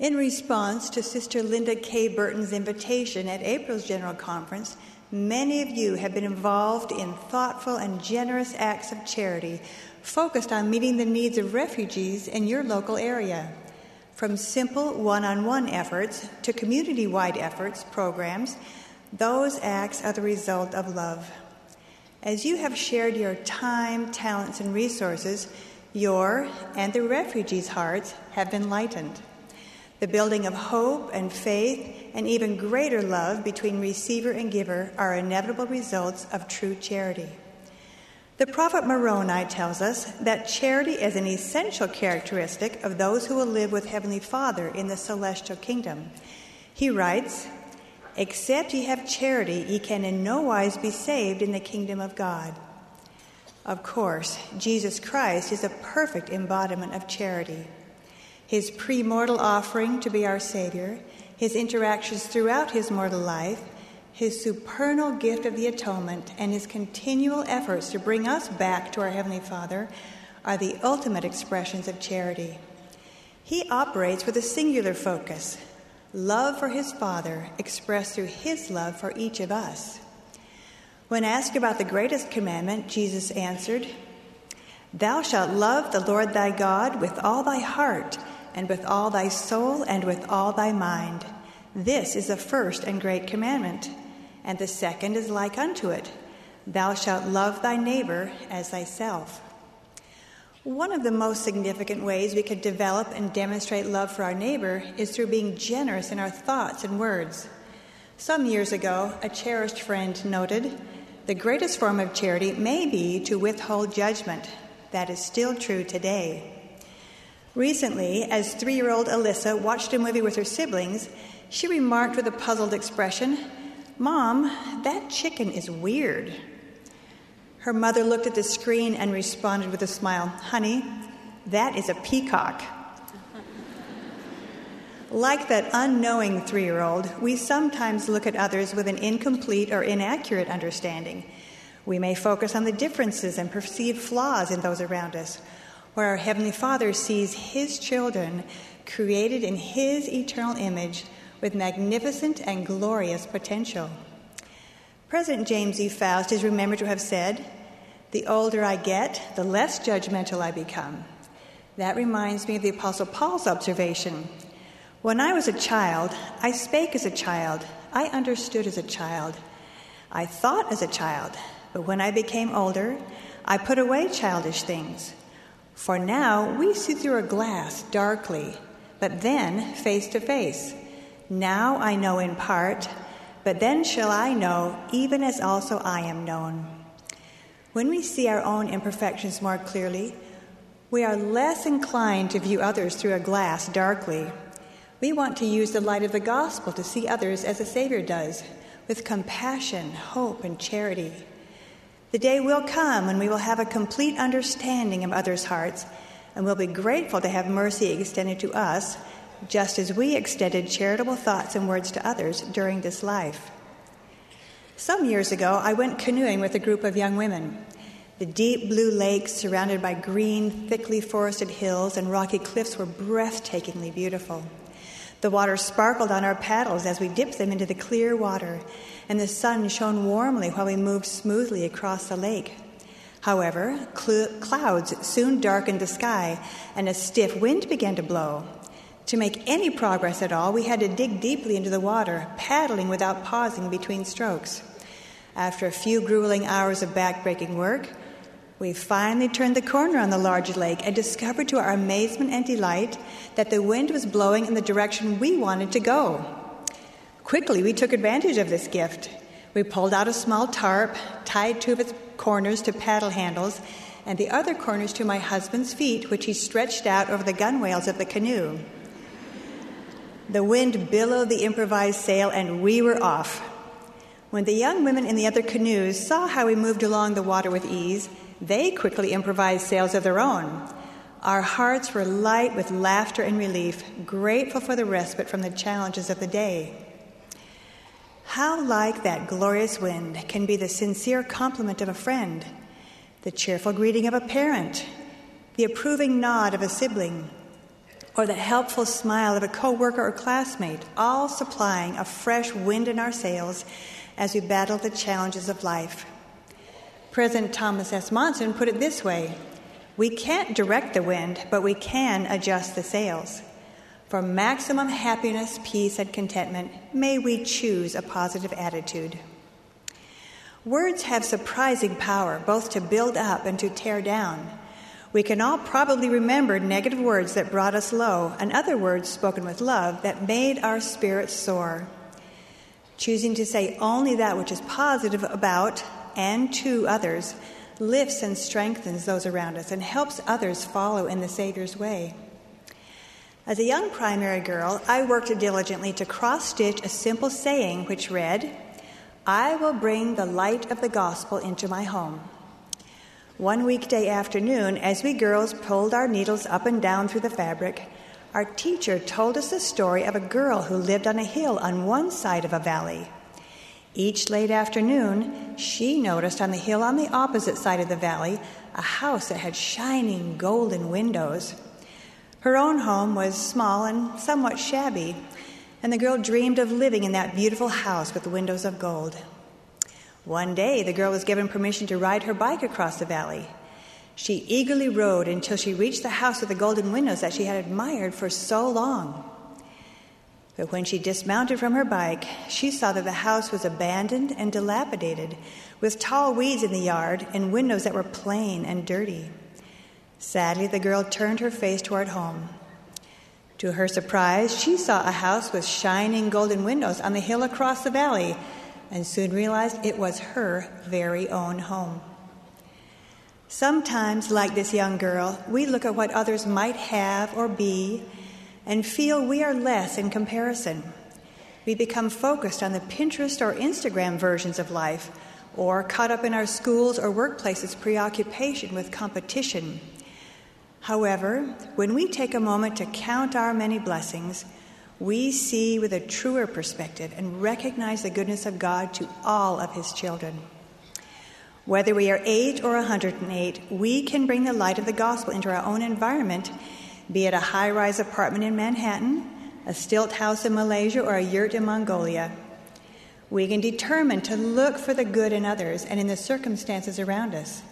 In response to Sister Linda K. Burton's invitation at April's General Conference, many of you have been involved in thoughtful and generous acts of charity focused on meeting the needs of refugees in your local area. From simple one on one efforts to community wide efforts, programs, those acts are the result of love. As you have shared your time, talents, and resources, your and the refugees' hearts have been lightened. The building of hope and faith and even greater love between receiver and giver are inevitable results of true charity. The prophet Moroni tells us that charity is an essential characteristic of those who will live with Heavenly Father in the celestial kingdom. He writes, Except ye have charity, ye can in no wise be saved in the kingdom of God. Of course, Jesus Christ is a perfect embodiment of charity. His premortal offering to be our Savior, his interactions throughout his mortal life, his supernal gift of the atonement, and his continual efforts to bring us back to our Heavenly Father are the ultimate expressions of charity. He operates with a singular focus love for his Father expressed through his love for each of us. When asked about the greatest commandment, Jesus answered, Thou shalt love the Lord thy God with all thy heart, and with all thy soul, and with all thy mind. This is the first and great commandment. And the second is like unto it Thou shalt love thy neighbor as thyself. One of the most significant ways we could develop and demonstrate love for our neighbor is through being generous in our thoughts and words. Some years ago, a cherished friend noted the greatest form of charity may be to withhold judgment. That is still true today. Recently, as three year old Alyssa watched a movie with her siblings, she remarked with a puzzled expression, Mom, that chicken is weird. Her mother looked at the screen and responded with a smile Honey, that is a peacock. like that unknowing three year old, we sometimes look at others with an incomplete or inaccurate understanding. We may focus on the differences and perceive flaws in those around us, where our Heavenly Father sees His children created in His eternal image with magnificent and glorious potential. President James E. Faust is remembered to have said, The older I get, the less judgmental I become. That reminds me of the Apostle Paul's observation. When I was a child, I spake as a child, I understood as a child, I thought as a child, but when I became older, I put away childish things. For now we see through a glass darkly, but then face to face. Now I know in part but then shall I know, even as also I am known. When we see our own imperfections more clearly, we are less inclined to view others through a glass darkly. We want to use the light of the gospel to see others as the Savior does, with compassion, hope, and charity. The day will come when we will have a complete understanding of others' hearts and will be grateful to have mercy extended to us just as we extended charitable thoughts and words to others during this life. Some years ago, I went canoeing with a group of young women. The deep blue lakes, surrounded by green, thickly forested hills and rocky cliffs, were breathtakingly beautiful. The water sparkled on our paddles as we dipped them into the clear water, and the sun shone warmly while we moved smoothly across the lake. However, cl- clouds soon darkened the sky, and a stiff wind began to blow. To make any progress at all, we had to dig deeply into the water, paddling without pausing between strokes. After a few grueling hours of backbreaking work, we finally turned the corner on the large lake and discovered to our amazement and delight that the wind was blowing in the direction we wanted to go. Quickly, we took advantage of this gift. We pulled out a small tarp, tied two of its corners to paddle handles, and the other corners to my husband's feet, which he stretched out over the gunwales of the canoe. The wind billowed the improvised sail, and we were off. When the young women in the other canoes saw how we moved along the water with ease, they quickly improvised sails of their own. Our hearts were light with laughter and relief, grateful for the respite from the challenges of the day. How like that glorious wind can be the sincere compliment of a friend, the cheerful greeting of a parent, the approving nod of a sibling, or the helpful smile of a coworker or classmate, all supplying a fresh wind in our sails as we battle the challenges of life. President Thomas S. Monson put it this way We can't direct the wind, but we can adjust the sails. For maximum happiness, peace, and contentment, may we choose a positive attitude. Words have surprising power, both to build up and to tear down. We can all probably remember negative words that brought us low and other words spoken with love that made our spirits soar. Choosing to say only that which is positive about and to others lifts and strengthens those around us and helps others follow in the Savior's way. As a young primary girl, I worked diligently to cross stitch a simple saying which read, I will bring the light of the gospel into my home. One weekday afternoon, as we girls pulled our needles up and down through the fabric, our teacher told us the story of a girl who lived on a hill on one side of a valley. Each late afternoon, she noticed on the hill on the opposite side of the valley a house that had shining golden windows. Her own home was small and somewhat shabby, and the girl dreamed of living in that beautiful house with windows of gold. One day, the girl was given permission to ride her bike across the valley. She eagerly rode until she reached the house with the golden windows that she had admired for so long. But when she dismounted from her bike, she saw that the house was abandoned and dilapidated, with tall weeds in the yard and windows that were plain and dirty. Sadly, the girl turned her face toward home. To her surprise, she saw a house with shining golden windows on the hill across the valley and soon realized it was her very own home. Sometimes, like this young girl, we look at what others might have or be and feel we are less in comparison. We become focused on the Pinterest or Instagram versions of life, or caught up in our schools or workplaces' preoccupation with competition. However, when we take a moment to count our many blessings, we see with a truer perspective and recognize the goodness of God to all of His children. Whether we are 8 or 108, we can bring the light of the gospel into our own environment, be it a high rise apartment in Manhattan, a stilt house in Malaysia, or a yurt in Mongolia. We can determine to look for the good in others and in the circumstances around us.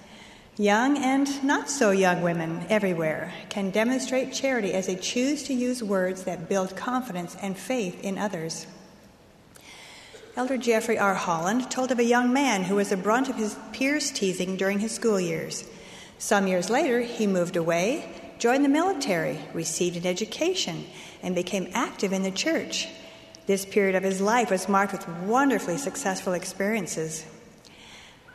Young and not so young women everywhere can demonstrate charity as they choose to use words that build confidence and faith in others. Elder Jeffrey R. Holland told of a young man who was the brunt of his peers' teasing during his school years. Some years later, he moved away, joined the military, received an education, and became active in the church. This period of his life was marked with wonderfully successful experiences.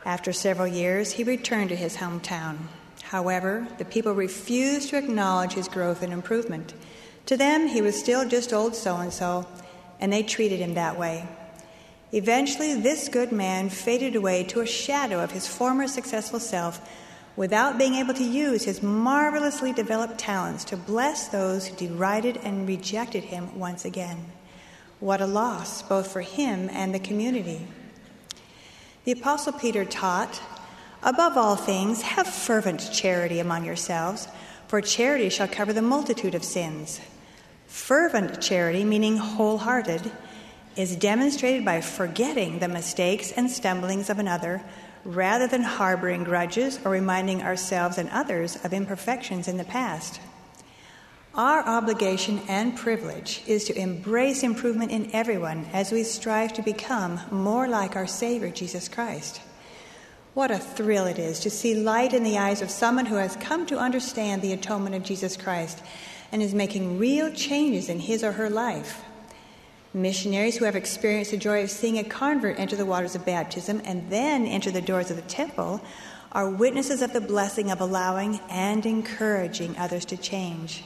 After several years, he returned to his hometown. However, the people refused to acknowledge his growth and improvement. To them, he was still just old so and so, and they treated him that way. Eventually, this good man faded away to a shadow of his former successful self without being able to use his marvelously developed talents to bless those who derided and rejected him once again. What a loss, both for him and the community. The Apostle Peter taught, Above all things, have fervent charity among yourselves, for charity shall cover the multitude of sins. Fervent charity, meaning wholehearted, is demonstrated by forgetting the mistakes and stumblings of another rather than harboring grudges or reminding ourselves and others of imperfections in the past. Our obligation and privilege is to embrace improvement in everyone as we strive to become more like our Savior, Jesus Christ. What a thrill it is to see light in the eyes of someone who has come to understand the atonement of Jesus Christ and is making real changes in his or her life. Missionaries who have experienced the joy of seeing a convert enter the waters of baptism and then enter the doors of the temple are witnesses of the blessing of allowing and encouraging others to change.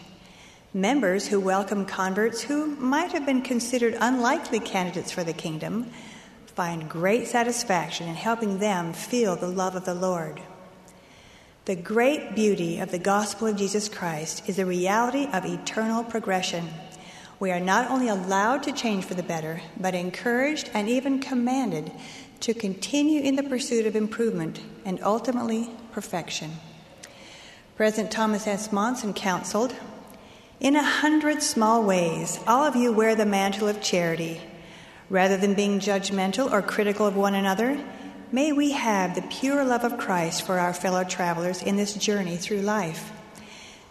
Members who welcome converts who might have been considered unlikely candidates for the kingdom find great satisfaction in helping them feel the love of the Lord. The great beauty of the gospel of Jesus Christ is the reality of eternal progression. We are not only allowed to change for the better, but encouraged and even commanded to continue in the pursuit of improvement and ultimately perfection. President Thomas S. Monson counseled In a hundred small ways, all of you wear the mantle of charity. Rather than being judgmental or critical of one another, may we have the pure love of Christ for our fellow travelers in this journey through life.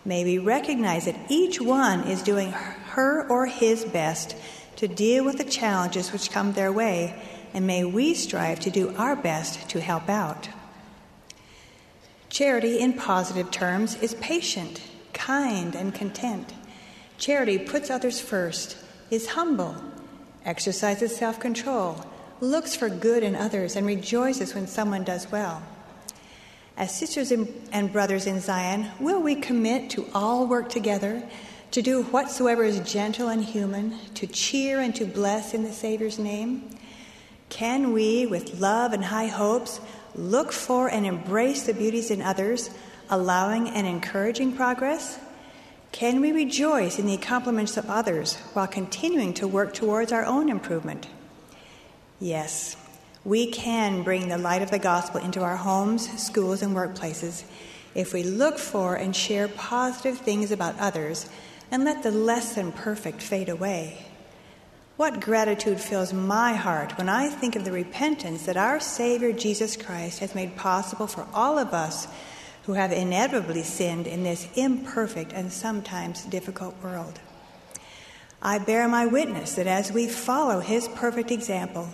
May we recognize that each one is doing her or his best to deal with the challenges which come their way, and may we strive to do our best to help out. Charity, in positive terms, is patient, kind, and content. Charity puts others first, is humble, exercises self control, looks for good in others, and rejoices when someone does well. As sisters and brothers in Zion, will we commit to all work together to do whatsoever is gentle and human, to cheer and to bless in the Savior's name? Can we, with love and high hopes, look for and embrace the beauties in others, allowing and encouraging progress? Can we rejoice in the accomplishments of others while continuing to work towards our own improvement? Yes, we can bring the light of the gospel into our homes, schools, and workplaces if we look for and share positive things about others and let the less than perfect fade away. What gratitude fills my heart when I think of the repentance that our Savior Jesus Christ has made possible for all of us who have inevitably sinned in this imperfect and sometimes difficult world. I bear my witness that as we follow his perfect example,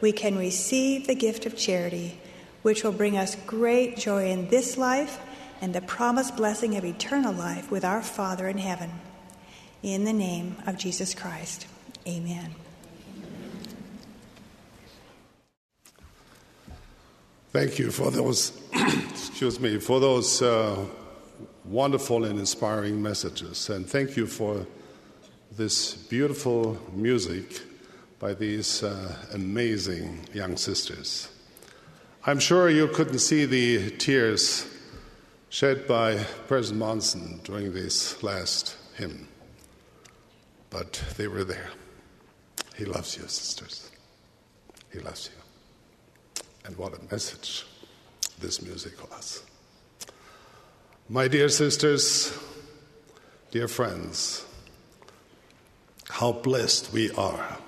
we can receive the gift of charity, which will bring us great joy in this life and the promised blessing of eternal life with our Father in heaven. In the name of Jesus Christ, amen. Thank you for those, excuse me, for those uh, wonderful and inspiring messages. And thank you for this beautiful music by these uh, amazing young sisters. I'm sure you couldn't see the tears shed by President Monson during this last hymn, but they were there. He loves you, sisters. He loves you. And what a message this music was. My dear sisters, dear friends, how blessed we are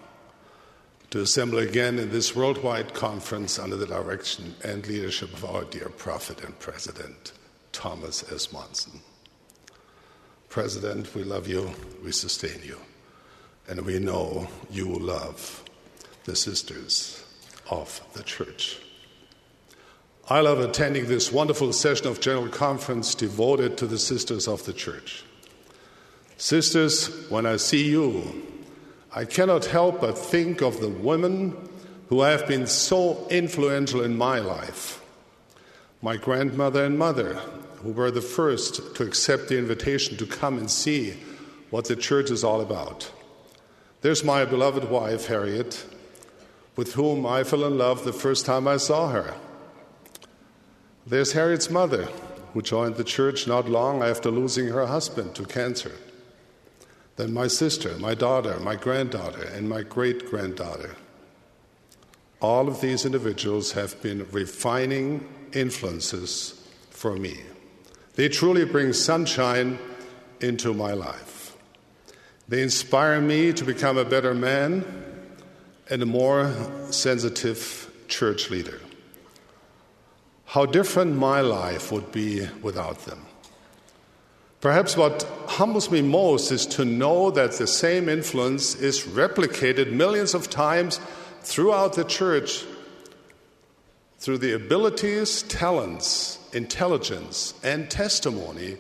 to assemble again in this worldwide conference under the direction and leadership of our dear prophet and president, Thomas S. Monson. President, we love you, we sustain you, and we know you love the sisters of the church. I love attending this wonderful session of General Conference devoted to the sisters of the church. Sisters, when I see you, I cannot help but think of the women who have been so influential in my life. My grandmother and mother, who were the first to accept the invitation to come and see what the church is all about. There's my beloved wife, Harriet, with whom I fell in love the first time I saw her. There's Harriet's mother, who joined the church not long after losing her husband to cancer. Then my sister, my daughter, my granddaughter, and my great granddaughter. All of these individuals have been refining influences for me. They truly bring sunshine into my life. They inspire me to become a better man and a more sensitive church leader. How different my life would be without them. Perhaps what humbles me most is to know that the same influence is replicated millions of times throughout the church through the abilities, talents, intelligence, and testimony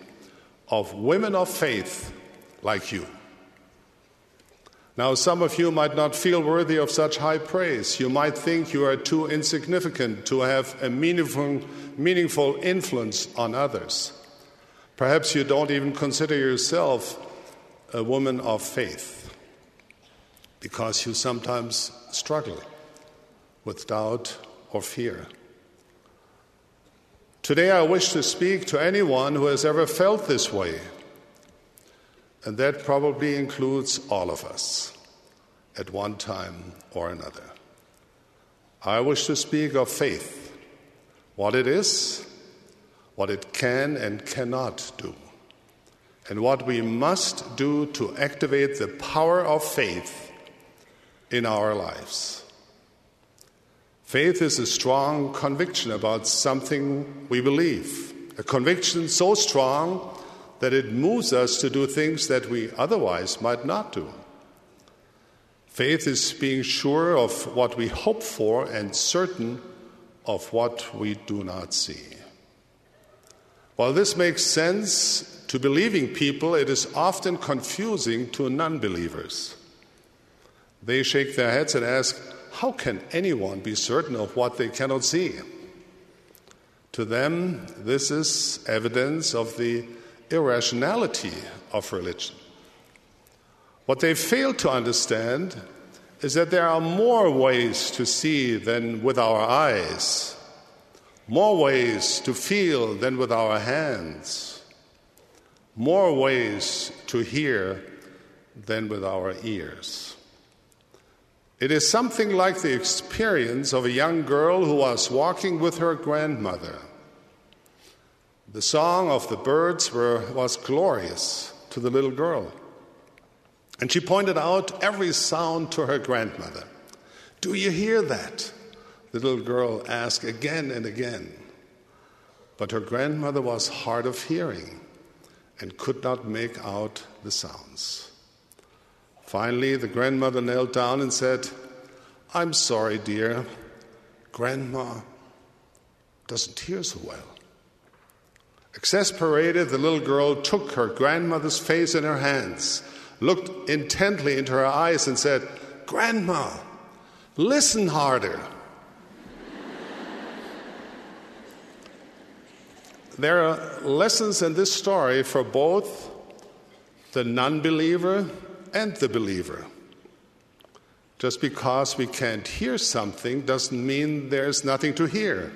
of women of faith like you. Now, some of you might not feel worthy of such high praise. You might think you are too insignificant to have a meaningful, meaningful influence on others. Perhaps you don't even consider yourself a woman of faith because you sometimes struggle with doubt or fear. Today, I wish to speak to anyone who has ever felt this way and that probably includes all of us at one time or another. I wish to speak of faith, what it is, what it can and cannot do, and what we must do to activate the power of faith in our lives. Faith is a strong conviction about something we believe, a conviction so strong that it moves us to do things that we otherwise might not do. Faith is being sure of what we hope for and certain of what we do not see. While this makes sense to believing people, it is often confusing to non believers. They shake their heads and ask, How can anyone be certain of what they cannot see? To them, this is evidence of the irrationality of religion. What they fail to understand is that there are more ways to see than with our eyes, more ways to feel than with our hands, more ways to hear than with our ears. It is something like the experience of a young girl who was walking with her grandmother. The song of the birds were, was glorious to the little girl. And she pointed out every sound to her grandmother. Do you hear that? The little girl asked again and again. But her grandmother was hard of hearing and could not make out the sounds. Finally, the grandmother knelt down and said, I'm sorry, dear. Grandma doesn't hear so well. Exasperated, the little girl took her grandmother's face in her hands looked intently into her eyes and said, Grandma, listen harder. there are lessons in this story for both the non believer and the believer. Just because we can't hear something doesn't mean there's nothing to hear.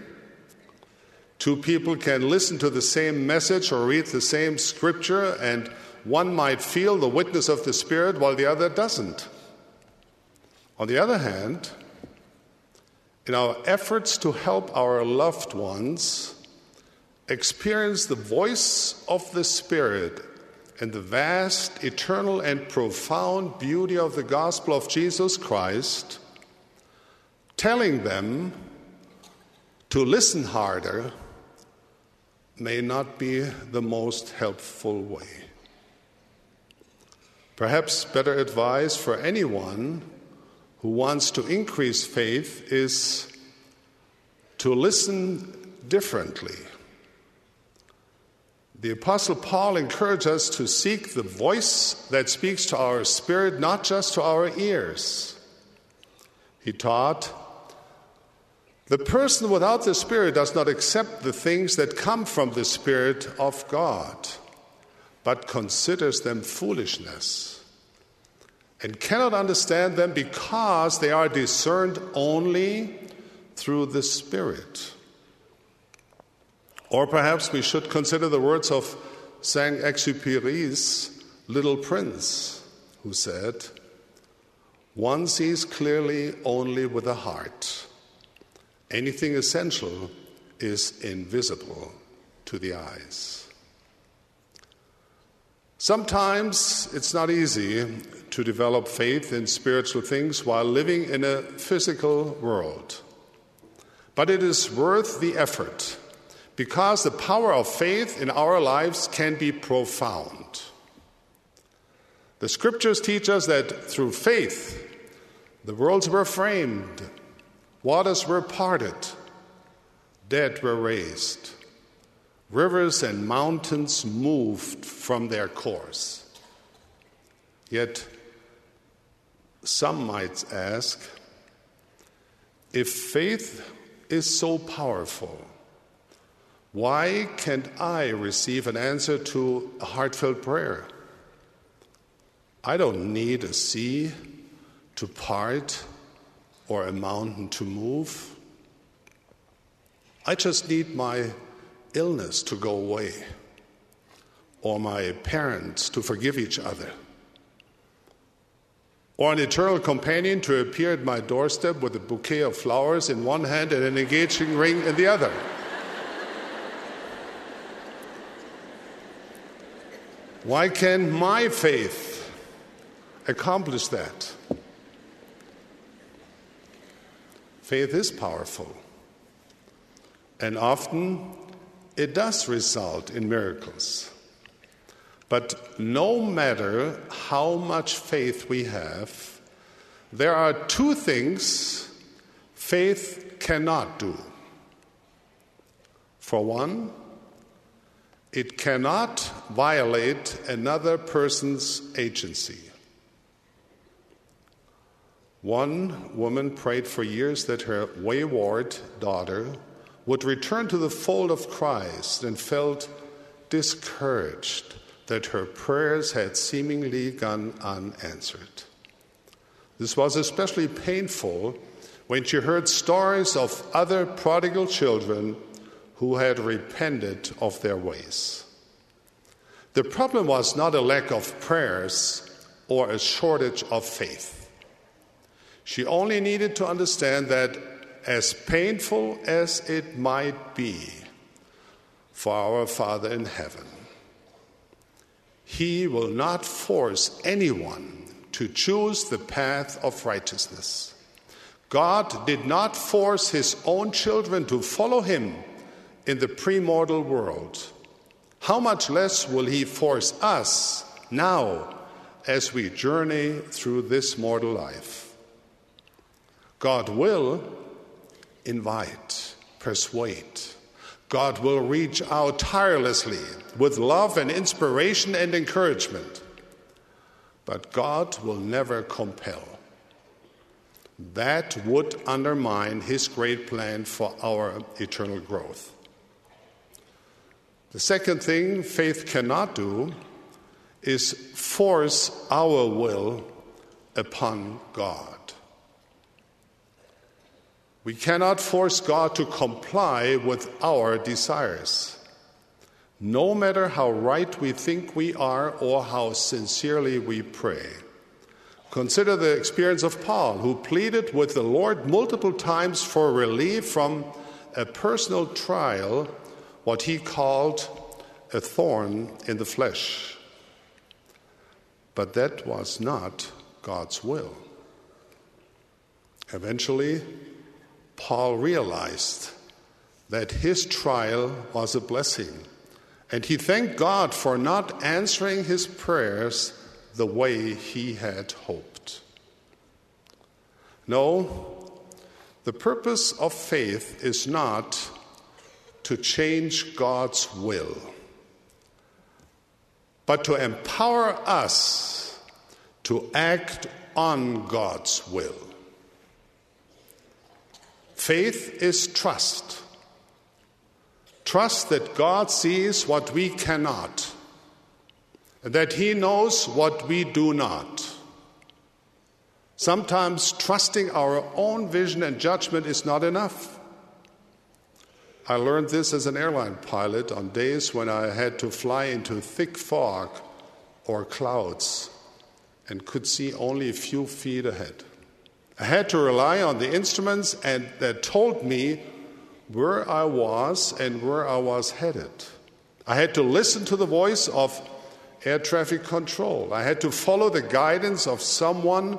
Two people can listen to the same message or read the same scripture and one might feel the witness of the Spirit while the other doesn't. On the other hand, in our efforts to help our loved ones experience the voice of the Spirit and the vast, eternal, and profound beauty of the gospel of Jesus Christ, telling them to listen harder may not be the most helpful way. Perhaps better advice for anyone who wants to increase faith is to listen differently. The Apostle Paul encouraged us to seek the voice that speaks to our spirit, not just to our ears. He taught, The person without the Spirit does not accept the things that come from the Spirit of God but considers them foolishness and cannot understand them because they are discerned only through the Spirit. Or perhaps we should consider the words of Saint Exupéry's Little Prince, who said, One sees clearly only with the heart. Anything essential is invisible to the eyes. Sometimes it's not easy to develop faith in spiritual things while living in a physical world. But it is worth the effort because the power of faith in our lives can be profound. The scriptures teach us that through faith, the worlds were framed, waters were parted, dead were raised. Rivers and mountains moved from their course. Yet, some might ask if faith is so powerful, why can't I receive an answer to a heartfelt prayer? I don't need a sea to part or a mountain to move. I just need my illness to go away, or my parents to forgive each other, or an eternal companion to appear at my doorstep with a bouquet of flowers in one hand and an engaging ring in the other. Why can my faith accomplish that? Faith is powerful, and often it does result in miracles. But no matter how much faith we have, there are two things faith cannot do. For one, it cannot violate another person's agency. One woman prayed for years that her wayward daughter would return to the fold of Christ and felt discouraged that her prayers had seemingly gone unanswered. This was especially painful when she heard stories of other prodigal children who had repented of their ways. The problem was not a lack of prayers or a shortage of faith. She only needed to understand that, as painful as it might be for our Father in heaven, He will not force anyone to choose the path of righteousness. God did not force His own children to follow Him in the premortal world, how much less will He force us now as we journey through this mortal life? God will invite, persuade. God will reach out tirelessly with love and inspiration and encouragement. But God will never compel. That would undermine His great plan for our eternal growth. The second thing faith cannot do is force our will upon God. We cannot force God to comply with our desires. No matter how right we think we are or how sincerely we pray. Consider the experience of Paul, who pleaded with the Lord multiple times for relief from a personal trial what he called a thorn in the flesh. But that was not God's will. Eventually, Paul realized that his trial was a blessing, and he thanked God for not answering his prayers the way he had hoped. No, the purpose of faith is not to change God's will, but to empower us to act on God's will. Faith is trust. Trust that God sees what we cannot, and that He knows what we do not. Sometimes trusting our own vision and judgment is not enough. I learned this as an airline pilot on days when I had to fly into thick fog or clouds and could see only a few feet ahead. I had to rely on the instruments and that told me where I was and where I was headed. I had to listen to the voice of air traffic control. I had to follow the guidance of someone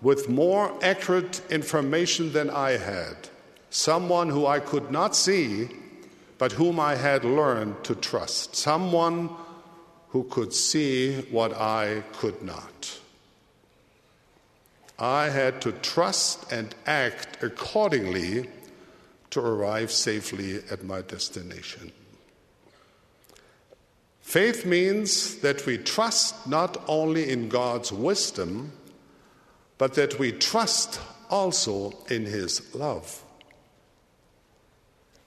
with more accurate information than I had someone who I could not see, but whom I had learned to trust, someone who could see what I could not. I had to trust and act accordingly to arrive safely at my destination. Faith means that we trust not only in God's wisdom, but that we trust also in His love.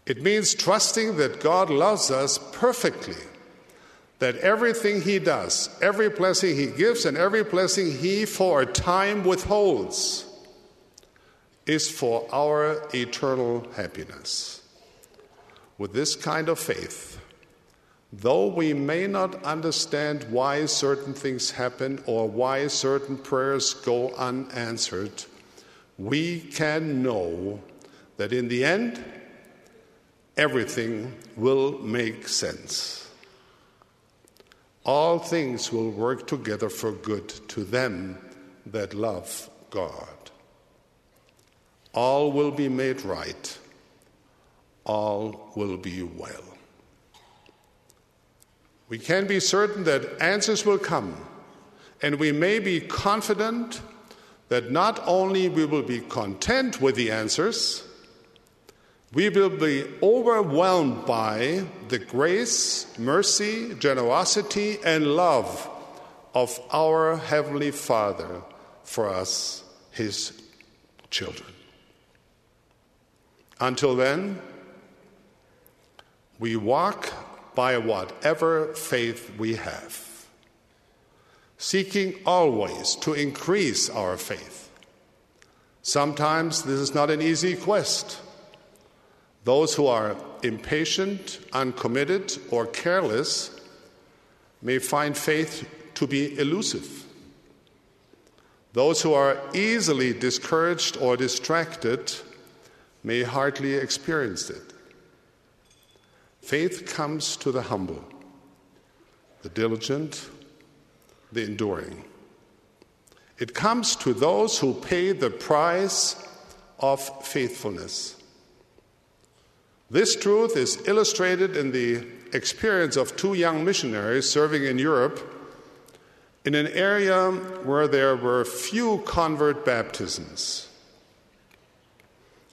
It means trusting that God loves us perfectly, that everything He does, every blessing He gives, and every blessing He for a time withholds is for our eternal happiness. With this kind of faith, though we may not understand why certain things happen or why certain prayers go unanswered, we can know that in the end, everything will make sense. All things will work together for good to them that love God. All will be made right, all will be well. We can be certain that answers will come, and we may be confident that not only we will be content with the answers, we will be overwhelmed by the grace, mercy, generosity, and love of our Heavenly Father for us, His children. Until then, we walk by whatever faith we have, seeking always to increase our faith. Sometimes this is not an easy quest. Those who are impatient, uncommitted, or careless may find faith to be elusive. Those who are easily discouraged or distracted may hardly experience it. Faith comes to the humble, the diligent, the enduring. It comes to those who pay the price of faithfulness. This truth is illustrated in the experience of two young missionaries serving in Europe in an area where there were few convert baptisms.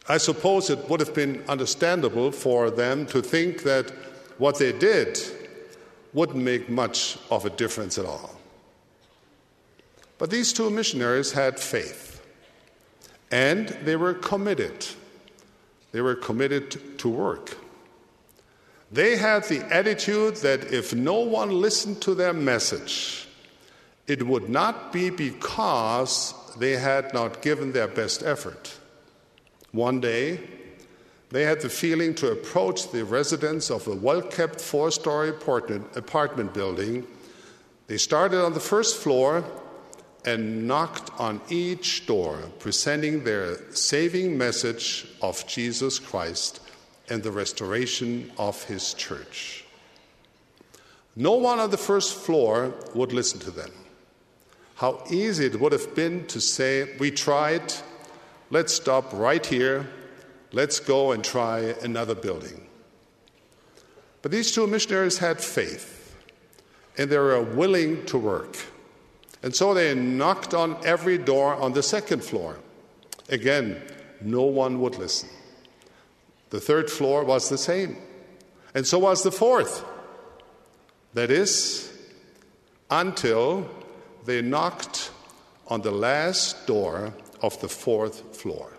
I suppose it would have been understandable for them to think that what they did wouldn't make much of a difference at all. But these two missionaries had faith, and they were committed. They were committed to work. They had the attitude that if no one listened to their message, it would not be because they had not given their best effort. One day, they had the feeling to approach the residence of a well kept four story apartment building. They started on the first floor and knocked on each door, presenting their saving message of Jesus Christ and the restoration of his church. No one on the first floor would listen to them. How easy it would have been to say, We tried, let's stop right here, let's go and try another building. But these two missionaries had faith, and they were willing to work. And so they knocked on every door on the second floor. Again, no one would listen. The third floor was the same, and so was the fourth. That is, until they knocked on the last door of the fourth floor.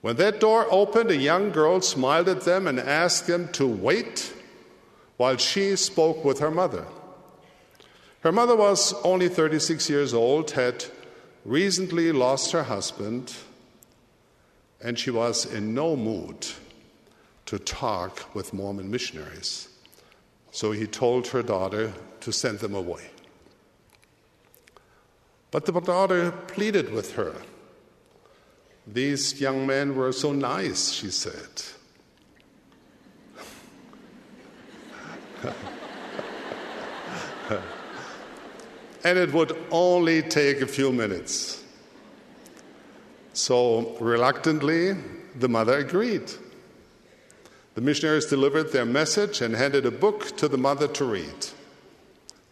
When that door opened, a young girl smiled at them and asked them to wait while she spoke with her mother. Her mother was only 36 years old, had recently lost her husband, and she was in no mood to talk with Mormon missionaries. So he told her daughter to send them away. But the daughter pleaded with her. These young men were so nice, she said. and it would only take a few minutes. So, reluctantly, the mother agreed. The missionaries delivered their message and handed a book to the mother to read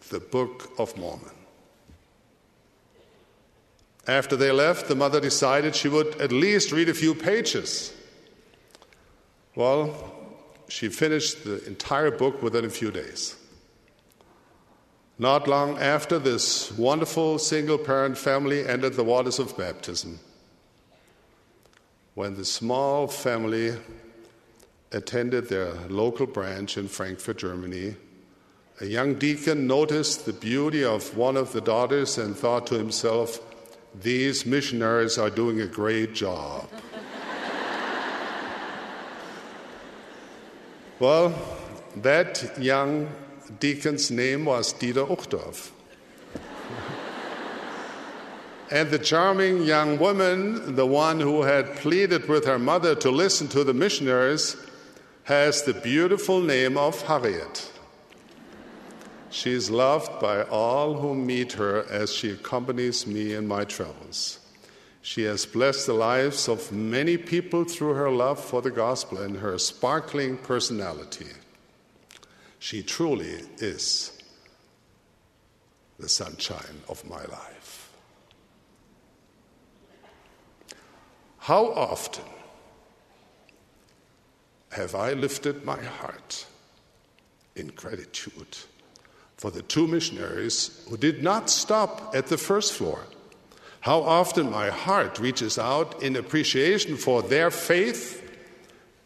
the Book of Mormon. After they left, the mother decided she would at least read a few pages. Well, she finished the entire book within a few days. Not long after, this wonderful single parent family entered the waters of baptism. When the small family attended their local branch in Frankfurt, Germany, a young deacon noticed the beauty of one of the daughters and thought to himself, These missionaries are doing a great job. well, that young deacon's name was Dieter Uchtdorf. and the charming young woman, the one who had pleaded with her mother to listen to the missionaries, has the beautiful name of Harriet. She is loved by all who meet her as she accompanies me in my travels. She has blessed the lives of many people through her love for the gospel and her sparkling personality. She truly is the sunshine of my life. How often have I lifted my heart in gratitude for the two missionaries who did not stop at the first floor? How often my heart reaches out in appreciation for their faith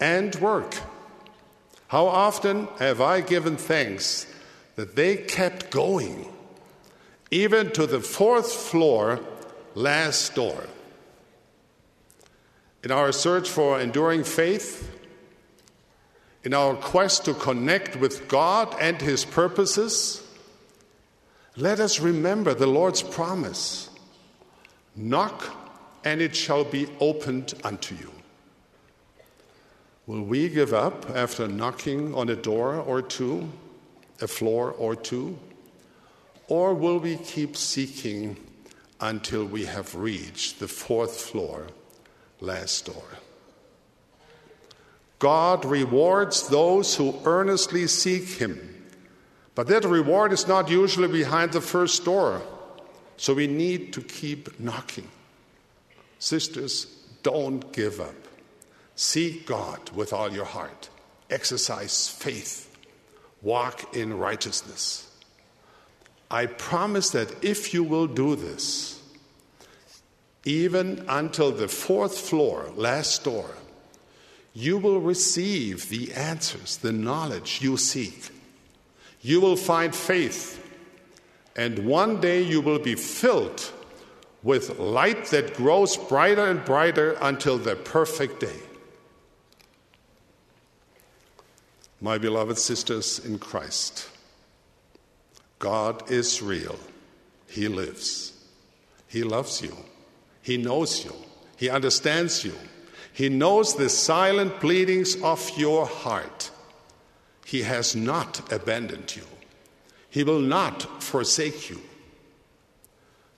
and work. How often have I given thanks that they kept going, even to the fourth floor, last door? In our search for enduring faith, in our quest to connect with God and His purposes, let us remember the Lord's promise Knock, and it shall be opened unto you. Will we give up after knocking on a door or two, a floor or two? Or will we keep seeking until we have reached the fourth floor, last door? God rewards those who earnestly seek Him. But that reward is not usually behind the first door. So we need to keep knocking. Sisters, don't give up. Seek God with all your heart. Exercise faith. Walk in righteousness. I promise that if you will do this, even until the fourth floor, last door, you will receive the answers, the knowledge you seek. You will find faith, and one day you will be filled with light that grows brighter and brighter until the perfect day. My beloved sisters in Christ, God is real. He lives. He loves you. He knows you. He understands you. He knows the silent pleadings of your heart. He has not abandoned you. He will not forsake you.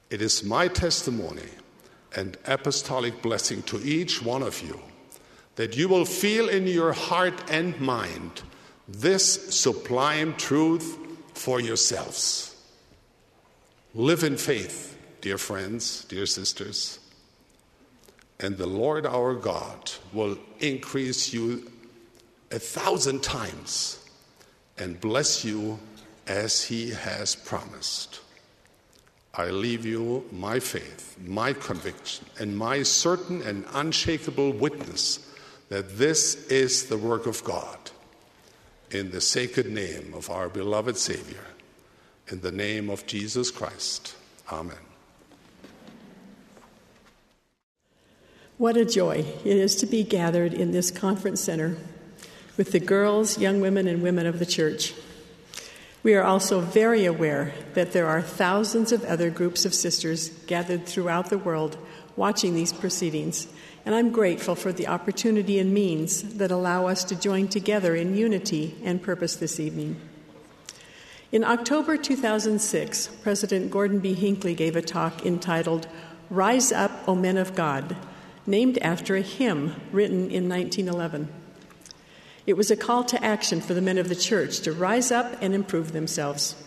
It is my testimony and apostolic blessing to each one of you that you will feel in your heart and mind this sublime truth for yourselves. Live in faith, dear friends, dear sisters and the Lord our God will increase you a thousand times and bless you as he has promised. I leave you my faith, my conviction, and my certain and unshakable witness that this is the work of God. In the sacred name of our beloved Savior, in the name of Jesus Christ. Amen. What a joy it is to be gathered in this conference center with the girls, young women, and women of the church. We are also very aware that there are thousands of other groups of sisters gathered throughout the world watching these proceedings, and I'm grateful for the opportunity and means that allow us to join together in unity and purpose this evening. In October 2006, President Gordon B. Hinckley gave a talk entitled Rise Up, O Men of God named after a hymn written in 1911. It was a call to action for the men of the church to rise up and improve themselves.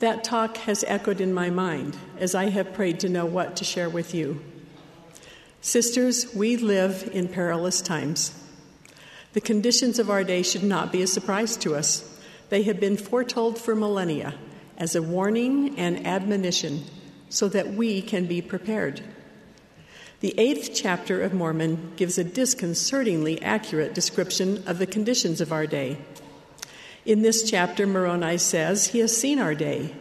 That talk has echoed in my mind as I have prayed to know what to share with you. Sisters, we live in perilous times. The conditions of our day should not be a surprise to us. They have been foretold for millennia as a warning and admonition so that we can be prepared. The eighth chapter of Mormon gives a disconcertingly accurate description of the conditions of our day. In this chapter, Moroni says he has seen our day,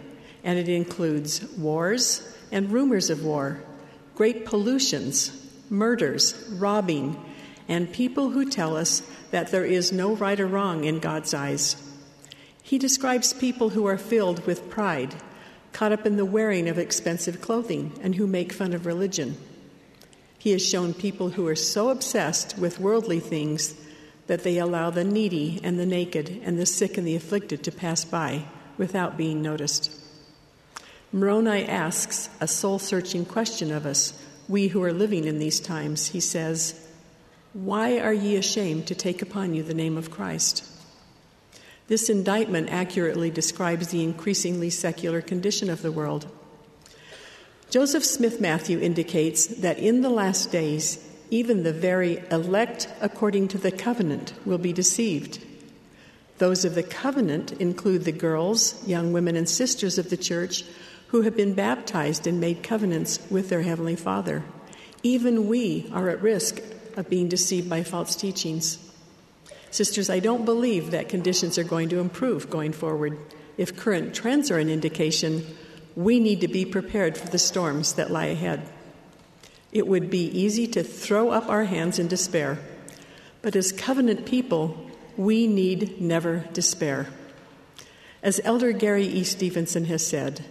and it includes wars and rumors of war, great pollutions, murders, robbing, and people who tell us that there is no right or wrong in God's eyes. He describes people who are filled with pride, caught up in the wearing of expensive clothing, and who make fun of religion. He has shown people who are so obsessed with worldly things that they allow the needy and the naked and the sick and the afflicted to pass by without being noticed. Moroni asks a soul searching question of us, we who are living in these times. He says, Why are ye ashamed to take upon you the name of Christ? This indictment accurately describes the increasingly secular condition of the world. Joseph Smith Matthew indicates that in the last days, even the very elect according to the covenant will be deceived. Those of the covenant include the girls, young women, and sisters of the church who have been baptized and made covenants with their Heavenly Father. Even we are at risk of being deceived by false teachings. Sisters, I don't believe that conditions are going to improve going forward. If current trends are an indication, we need to be prepared for the storms that lie ahead. It would be easy to throw up our hands in despair, but as covenant people, we need never despair. As Elder Gary E. Stevenson has said,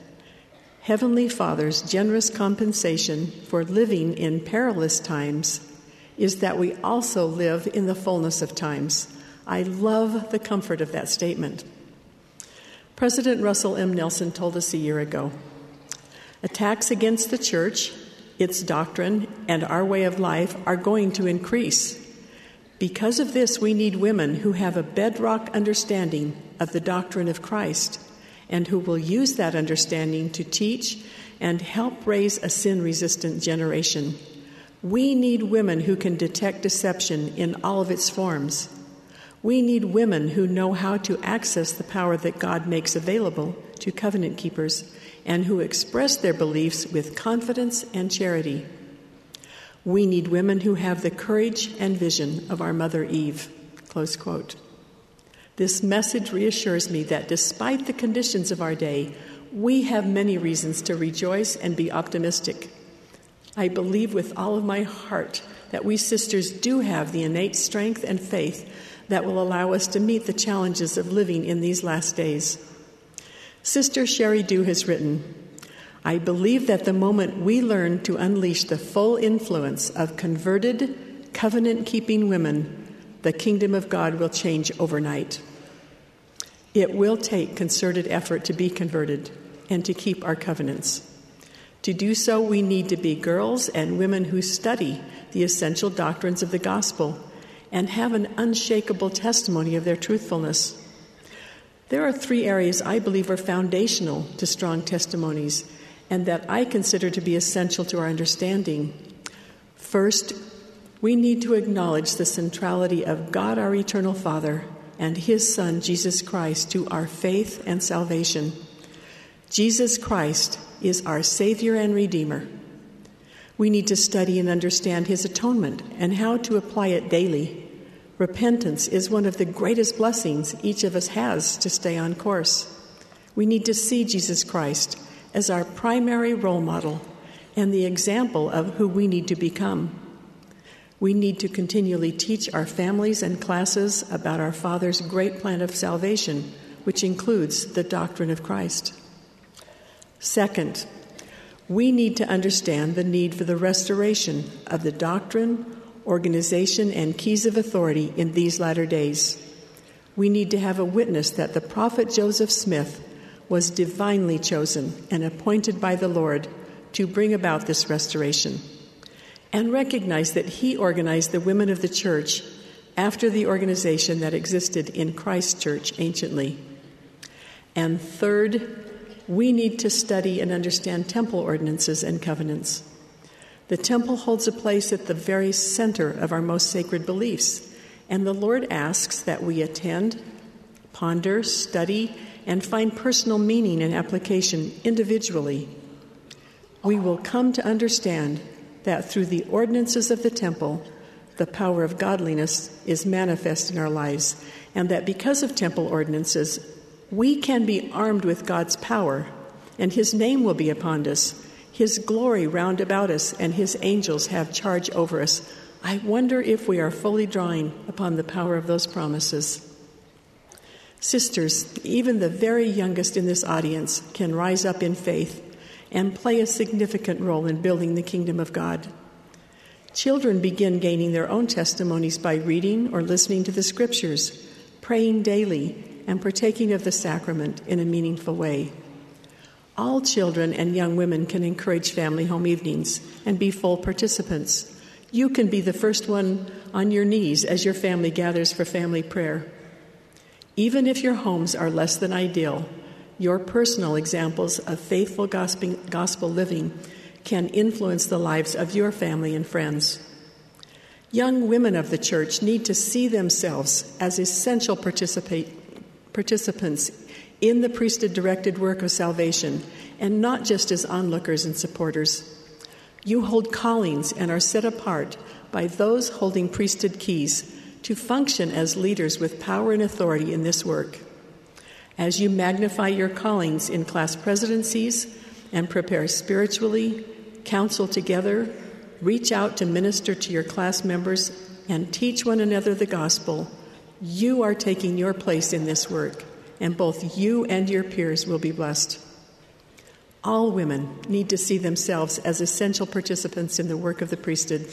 Heavenly Father's generous compensation for living in perilous times is that we also live in the fullness of times. I love the comfort of that statement. President Russell M. Nelson told us a year ago attacks against the church, its doctrine, and our way of life are going to increase. Because of this, we need women who have a bedrock understanding of the doctrine of Christ and who will use that understanding to teach and help raise a sin resistant generation. We need women who can detect deception in all of its forms. We need women who know how to access the power that God makes available to covenant keepers and who express their beliefs with confidence and charity. We need women who have the courage and vision of our mother Eve. Close quote. This message reassures me that despite the conditions of our day, we have many reasons to rejoice and be optimistic. I believe with all of my heart that we sisters do have the innate strength and faith that will allow us to meet the challenges of living in these last days. Sister Sheri Dew has written, I believe that the moment we learn to unleash the full influence of converted, covenant keeping women, the kingdom of God will change overnight. It will take concerted effort to be converted and to keep our covenants. To do so, we need to be girls and women who study the essential doctrines of the gospel and have an unshakable testimony of their truthfulness. There are three areas I believe are foundational to strong testimonies and that I consider to be essential to our understanding. First, we need to acknowledge the centrality of God, our eternal Father, and His Son, Jesus Christ, to our faith and salvation. Jesus Christ is our Savior and Redeemer. We need to study and understand His atonement and how to apply it daily. Repentance is one of the greatest blessings each of us has to stay on course. We need to see Jesus Christ as our primary role model and the example of who we need to become. We need to continually teach our families and classes about our Father's great plan of salvation, which includes the doctrine of Christ. Second, we need to understand the need for the restoration of the doctrine, organization, and keys of authority in these latter days. We need to have a witness that the prophet Joseph Smith was divinely chosen and appointed by the Lord to bring about this restoration, and recognize that he organized the women of the church after the organization that existed in Christ Church anciently. And third, we need to study and understand temple ordinances and covenants. The temple holds a place at the very center of our most sacred beliefs, and the Lord asks that we attend, ponder, study, and find personal meaning and application individually. We will come to understand that through the ordinances of the temple, the power of godliness is manifest in our lives, and that because of temple ordinances, we can be armed with God's power, and His name will be upon us, His glory round about us, and His angels have charge over us. I wonder if we are fully drawing upon the power of those promises. Sisters, even the very youngest in this audience can rise up in faith and play a significant role in building the kingdom of God. Children begin gaining their own testimonies by reading or listening to the scriptures, praying daily, and partaking of the sacrament in a meaningful way. All children and young women can encourage family home evenings and be full participants. You can be the first one on your knees as your family gathers for family prayer. Even if your homes are less than ideal, your personal examples of faithful gospel living can influence the lives of your family and friends. Young women of the church need to see themselves as essential participants in the priesthood directed work of salvation and not just as onlookers and supporters. You hold callings and are set apart by those holding priesthood keys to function as leaders with power and authority in this work. As you magnify your callings in class presidencies and prepare spiritually, counsel together, reach out to minister to your class members, and teach one another the gospel, you are taking your place in this work, and both you and your peers will be blessed. All women need to see themselves as essential participants in the work of the priesthood.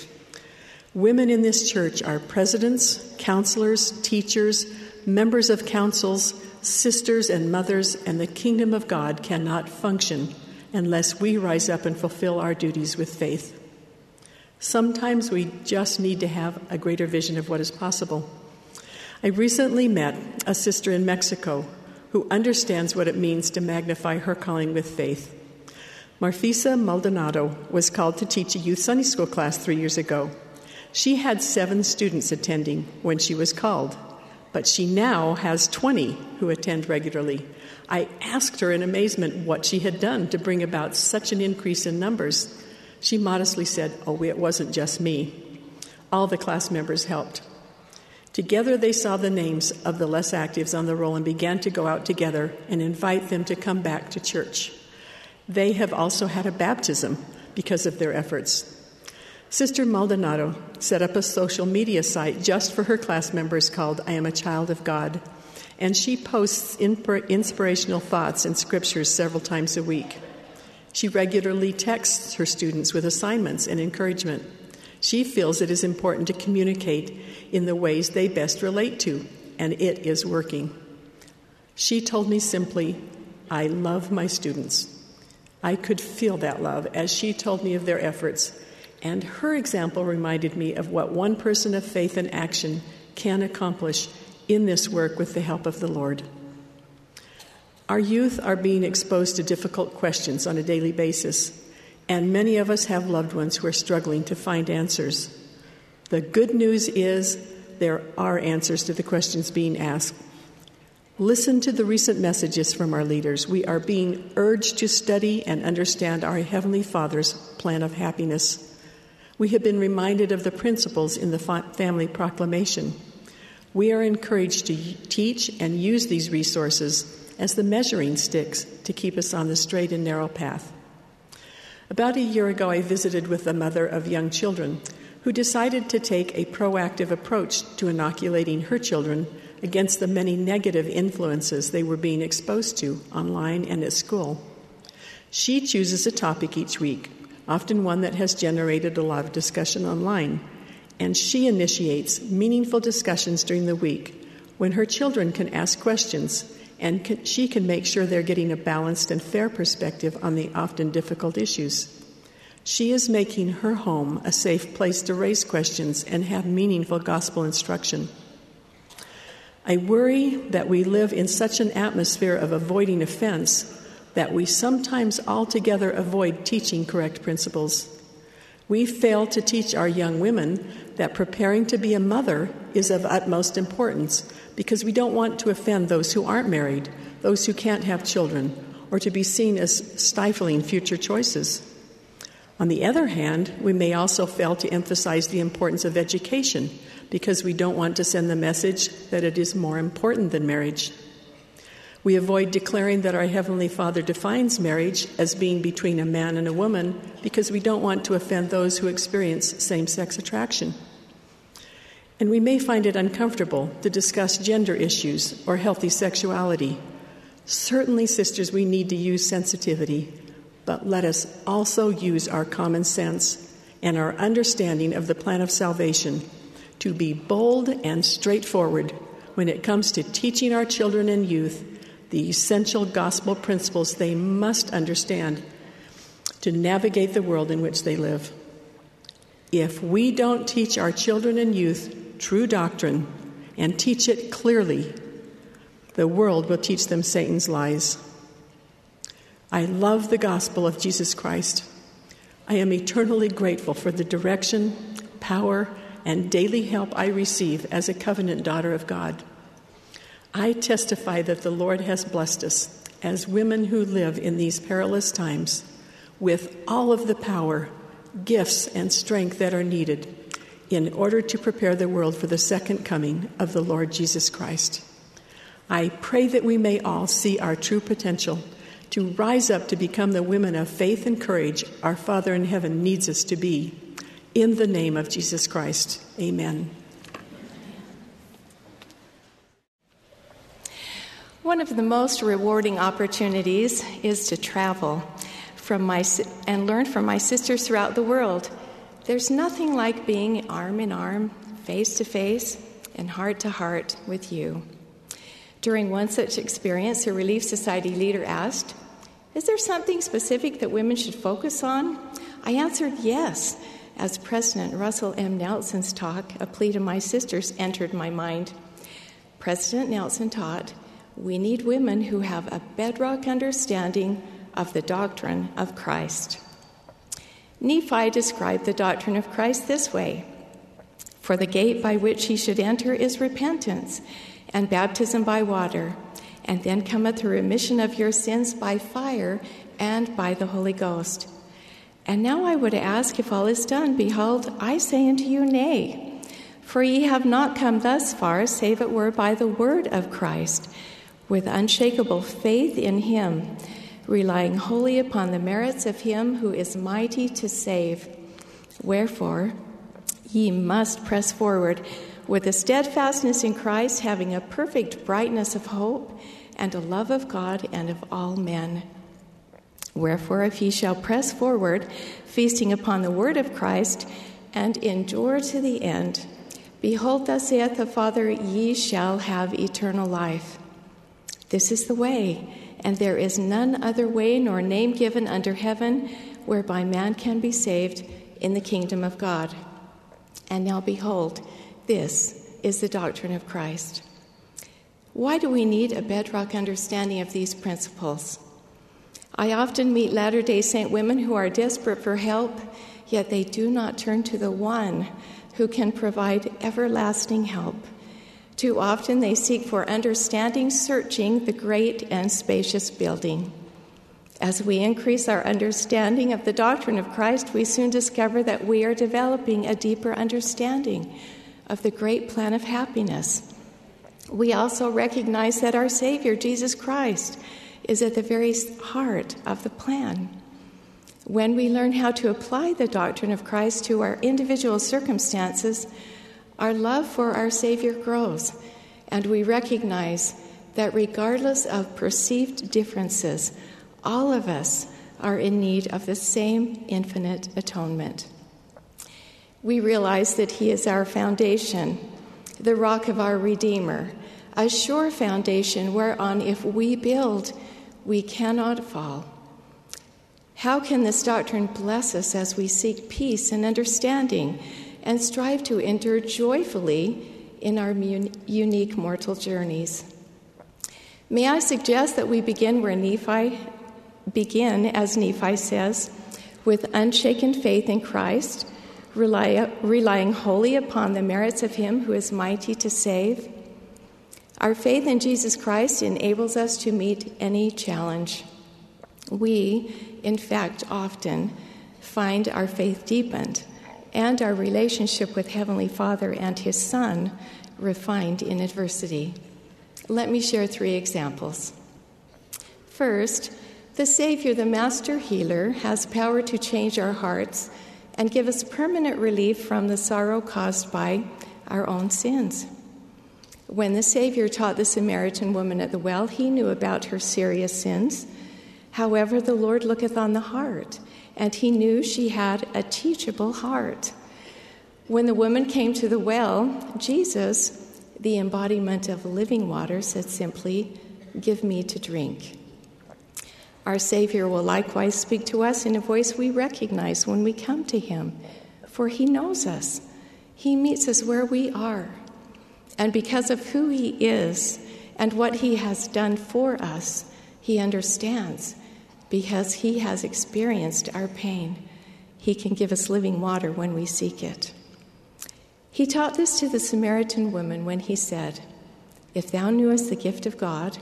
Women in this church are presidents, counselors, teachers, members of councils, sisters, and mothers, and the kingdom of God cannot function unless we rise up and fulfill our duties with faith. Sometimes we just need to have a greater vision of what is possible. I recently met a sister in Mexico who understands what it means to magnify her calling with faith. Marfisa Maldonado was called to teach a youth Sunday school class three years ago. She had seven students attending when she was called, but she now has 20 who attend regularly. I asked her in amazement what she had done to bring about such an increase in numbers. She modestly said, Oh, it wasn't just me. All the class members helped. Together they saw the names of the less actives on the roll and began to go out together and invite them to come back to church. They have also had a baptism because of their efforts. Sister Maldonado set up a social media site just for her class members called I Am a Child of God and she posts inspirational thoughts and scriptures several times a week. She regularly texts her students with assignments and encouragement. She feels it is important to communicate in the ways they best relate to, and it is working. She told me simply, I love my students. I could feel that love as she told me of their efforts, and her example reminded me of what one person of faith and action can accomplish in this work with the help of the Lord. Our youth are being exposed to difficult questions on a daily basis, and many of us have loved ones who are struggling to find answers. The good news is there are answers to the questions being asked. Listen to the recent messages from our leaders. We are being urged to study and understand our Heavenly Father's plan of happiness. We have been reminded of the principles in the family proclamation. We are encouraged to teach and use these resources as the measuring sticks to keep us on the straight and narrow path. About a year ago, I visited with a mother of young children who decided to take a proactive approach to inoculating her children against the many negative influences they were being exposed to online and at school. She chooses a topic each week, often one that has generated a lot of discussion online and she initiates meaningful discussions during the week when her children can ask questions and can, she can make sure they're getting a balanced and fair perspective on the often difficult issues. She is making her home a safe place to raise questions and have meaningful gospel instruction. I worry that we live in such an atmosphere of avoiding offense that we sometimes altogether avoid teaching correct principles. We fail to teach our young women that preparing to be a mother is of utmost importance because we don't want to offend those who aren't married, those who can't have children, or to be seen as stifling future choices. On the other hand, we may also fail to emphasize the importance of education because we don't want to send the message that it is more important than marriage. We avoid declaring that our Heavenly Father defines marriage as being between a man and a woman because we don't want to offend those who experience same sex attraction. And we may find it uncomfortable to discuss gender issues or healthy sexuality. Certainly, sisters, we need to use sensitivity, but let us also use our common sense and our understanding of the plan of salvation to be bold and straightforward when it comes to teaching our children and youth the essential gospel principles they must understand to navigate the world in which they live. If we don't teach our children and youth true doctrine and teach it clearly, the world will teach them Satan's lies. I love the gospel of Jesus Christ. I am eternally grateful for the direction, power, and daily help I receive as a covenant daughter of God. I testify that the Lord has blessed us as women who live in these perilous times with all of the power, gifts, and strength that are needed in order to prepare the world for the second coming of the Lord Jesus Christ. I pray that we may all see our true potential to rise up to become the women of faith and courage our Father in heaven needs us to be. In the name of Jesus Christ, amen. One of the most rewarding opportunities is to travel from my, and learn from my sisters throughout the world. There's nothing like being arm in arm, face to face, and heart to heart with you. During one such experience, a Relief Society leader asked, Is there something specific that women should focus on? I answered yes, as President Russell M. Nelson's talk, A Plea to My Sisters, entered my mind. President Nelson taught, We need women who have a bedrock understanding of the doctrine of Christ. Nephi described the doctrine of Christ this way For the gate by which he should enter is repentance, and baptism by water, and then cometh the remission of your sins by fire and by the Holy Ghost. And now I would ask if all is done, behold, I say unto you, Nay. For ye have not come thus far, save it were by the word of Christ, with unshakable faith in him relying wholly upon the merits of him who is mighty to save. Wherefore, ye must press forward with a steadfastness in Christ, having a perfect brightness of hope and a love of God and of all men. Wherefore, if ye shall press forward, feasting upon the word of Christ, and endure to the end, behold, thus saith the Father, ye shall have eternal life. This is the way and there is none other way nor name given under heaven whereby man can be saved in the kingdom of God. And now behold, this is the doctrine of Christ. Why do we need a bedrock understanding of these principles? I often meet Latter day Saint women who are desperate for help, yet they do not turn to the one who can provide everlasting help. Too often they seek for understanding, searching the great and spacious building. As we increase our understanding of the doctrine of Christ, we soon discover that we are developing a deeper understanding of the great plan of happiness. We also recognize that our Savior, Jesus Christ, is at the very heart of the plan. When we learn how to apply the doctrine of Christ to our individual circumstances, our love for our Savior grows, and we recognize that regardless of perceived differences, all of us are in need of the same infinite atonement. We realize that He is our foundation, the rock of our Redeemer, a sure foundation whereon, if we build, we cannot fall. How can this doctrine bless us as we seek peace and understanding and strive to enter joyfully in our unique mortal journeys. May I suggest that we begin where Nephi begin, as Nephi says, with unshaken faith in Christ, rely, relying wholly upon the merits of Him who is mighty to save. Our faith in Jesus Christ enables us to meet any challenge. We, in fact, often find our faith deepened and our relationship with Heavenly Father and His Son refined in adversity. Let me share three examples. First, the Savior, the Master Healer, has power to change our hearts and give us permanent relief from the sorrow caused by our own sins. When the Savior taught the Samaritan woman at the well, he knew about her serious sins. However, the Lord looketh on the heart and he knew she had a teachable heart. When the woman came to the well, Jesus, The embodiment of living water said simply, Give me to drink. Our Savior will likewise speak to us in a voice we recognize when we come to Him, for He knows us. He meets us where we are. And because of who He is and what He has done for us, He understands. Because He has experienced our pain, He can give us living water when we seek it. He taught this to the Samaritan woman when He said, If thou knewest the gift of God,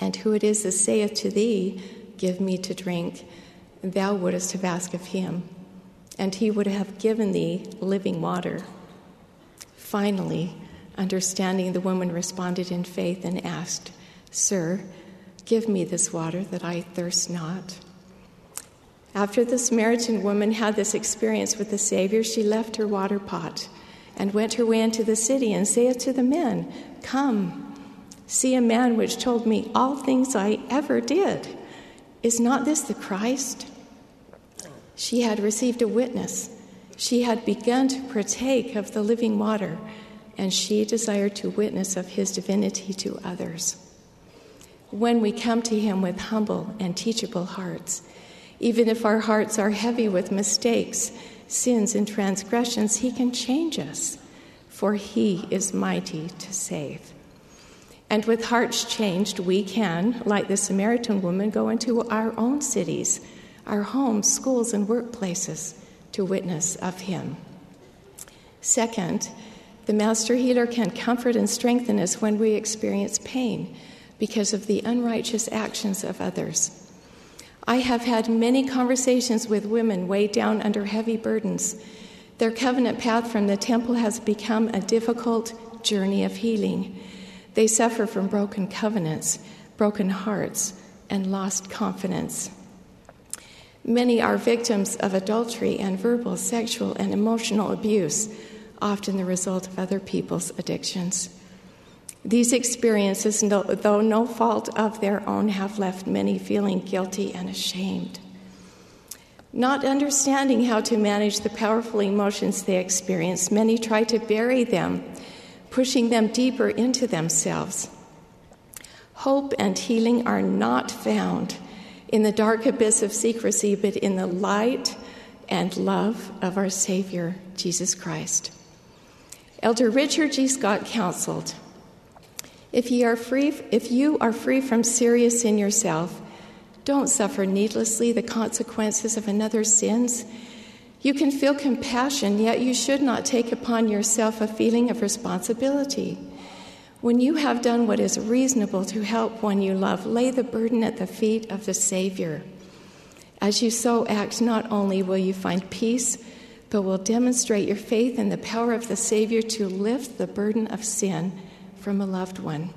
and who it is that saith to thee, Give me to drink, thou wouldst have asked of him, and he would have given thee living water. Finally, understanding, the woman responded in faith and asked, Sir, give me this water that I thirst not. After the Samaritan woman had this experience with the Savior, she left her water pot and went her way into the city and saith to the men, Come, See a man which told me all things I ever did. Is not this the Christ? She had received a witness. She had begun to partake of the living water, and she desired to witness of his divinity to others. When we come to him with humble and teachable hearts, even if our hearts are heavy with mistakes, sins, and transgressions, he can change us, for he is mighty to save. And with hearts changed, we can, like the Samaritan woman, go into our own cities, our homes, schools, and workplaces to witness of Him. Second, the Master Healer can comfort and strengthen us when we experience pain because of the unrighteous actions of others. I have had many conversations with women weighed down under heavy burdens. Their covenant path from the temple has become a difficult journey of healing. They suffer from broken covenants, broken hearts, and lost confidence. Many are victims of adultery and verbal, sexual, and emotional abuse, often the result of other people's addictions. These experiences, though no fault of their own, have left many feeling guilty and ashamed. Not understanding how to manage the powerful emotions they experience, many try to bury them pushing them deeper into themselves. Hope and healing are not found in the dark abyss of secrecy, but in the light and love of our Savior, Jesus Christ. Elder Richard G. Scott counseled if you, are free, if you are free from serious sin yourself, don't suffer needlessly the consequences of another's sins you can feel compassion, yet you should not take upon yourself a feeling of responsibility. When you have done what is reasonable to help one you love, lay the burden at the feet of the Savior. As you so act, not only will you find peace, but will demonstrate your faith in the power of the Savior to lift the burden of sin from a loved one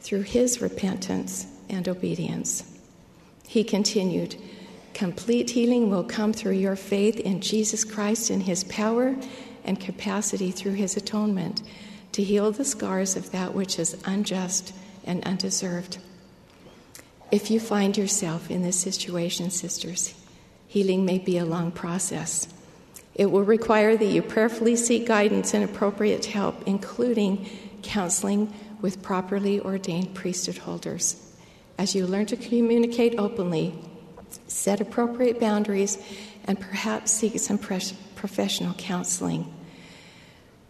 through his repentance and obedience. He continued, Complete healing will come through your faith in Jesus Christ and his power and capacity through his atonement to heal the scars of that which is unjust and undeserved. If you find yourself in this situation, sisters, healing may be a long process. It will require that you prayerfully seek guidance and appropriate help, including counseling with properly ordained priesthood holders. As you learn to communicate openly set appropriate boundaries, and perhaps seek some professional counseling.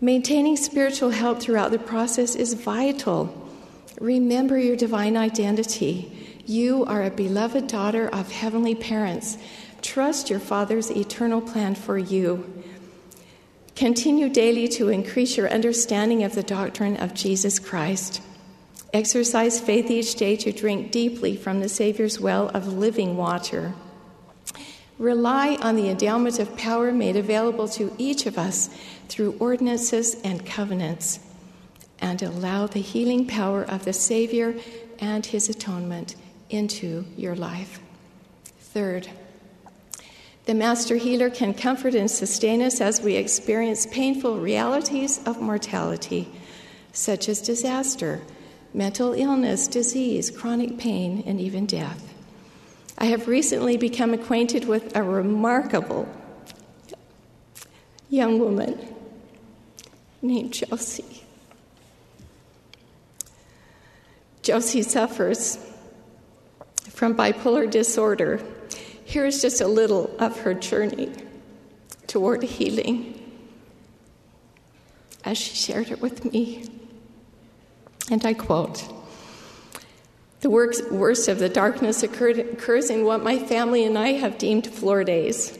Maintaining spiritual health throughout the process is vital. Remember your divine identity. You are a beloved daughter of heavenly parents. Trust your Father's eternal plan for you. Continue daily to increase your understanding of the doctrine of Jesus Christ. Exercise faith each day to drink deeply from the Savior's well of living water. Rely on the endowment of power made available to each of us through ordinances and covenants, and allow the healing power of the Savior and his atonement into your life. Third, the Master Healer can comfort and sustain us as we experience painful realities of mortality, such as disaster, mental illness, disease, chronic pain, and even death. I have recently become acquainted with a remarkable young woman named Josie. Josie suffers from bipolar disorder Here's just a little of her journey toward healing as she shared it with me. And I quote The worst of the darkness occurred, occurs in what my family and I have deemed floor days.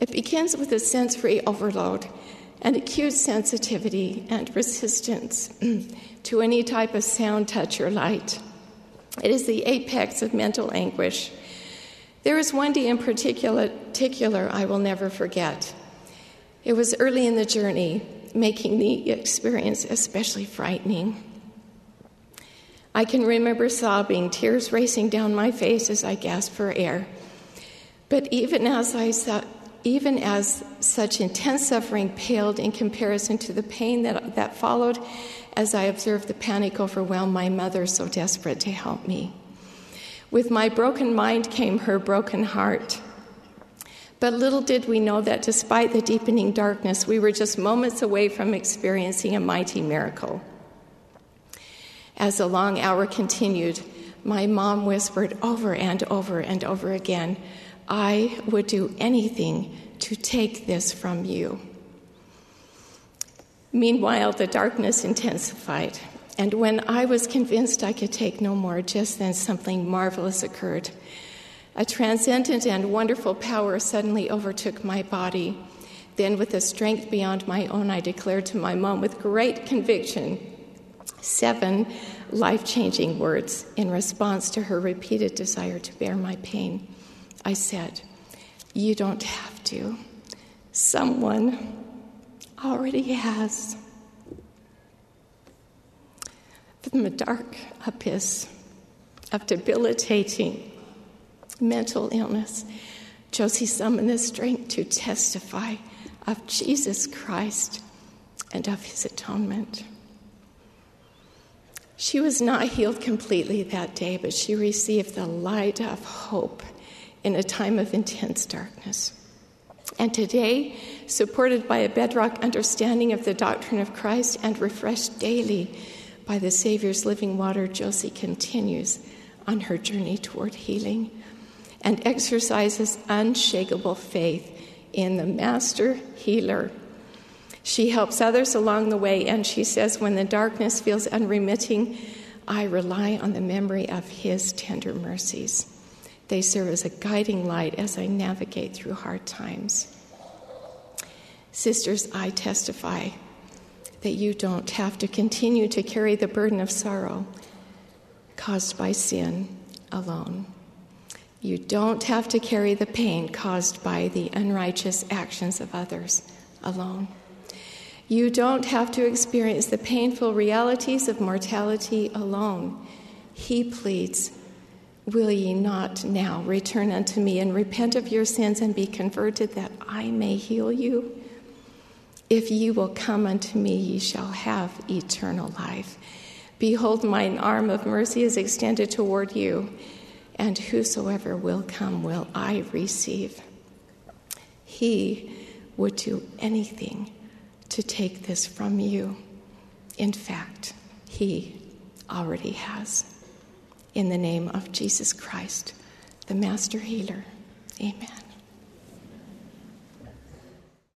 It begins with a sensory overload and acute sensitivity and resistance to any type of sound, touch, or light. It is the apex of mental anguish. There is one day in particular, particular I will never forget. It was early in the journey, making the experience especially frightening. I can remember sobbing, tears racing down my face as I gasped for air. But even as I saw, even as such intense suffering paled in comparison to the pain that, that followed, as I observed the panic overwhelm my mother, so desperate to help me. With my broken mind came her broken heart. But little did we know that despite the deepening darkness, we were just moments away from experiencing a mighty miracle. As the long hour continued, my mom whispered over and over and over again, I would do anything to take this from you. Meanwhile, the darkness intensified, and when I was convinced I could take no more, just then something marvelous occurred. A transcendent and wonderful power suddenly overtook my body. Then, with a strength beyond my own, I declared to my mom with great conviction seven life changing words in response to her repeated desire to bear my pain. I said, You don't have to. Someone already has. From a dark abyss of debilitating mental illness, Josie summoned the strength to testify of Jesus Christ and of his atonement. She was not healed completely that day, but she received the light of hope in a time of intense darkness. And today, supported by a bedrock understanding of the doctrine of Christ and refreshed daily by the Savior's living water, Josie continues on her journey toward healing and exercises unshakable faith in the Master Healer. She helps others along the way, and she says, When the darkness feels unremitting, I rely on the memory of His tender mercies. They serve as a guiding light as I navigate through hard times. Sisters, I testify that you don't have to continue to carry the burden of sorrow caused by sin alone. You don't have to carry the pain caused by the unrighteous actions of others alone. You don't have to experience the painful realities of mortality alone. He pleads, Will ye not now return unto me and repent of your sins and be converted that I may heal you? If ye will come unto me, ye shall have eternal life. Behold, mine arm of mercy is extended toward you and whosoever will come will I receive. He would do anything to take this from you. In fact, He already has. In the name of Jesus Christ, the Master Healer, amen.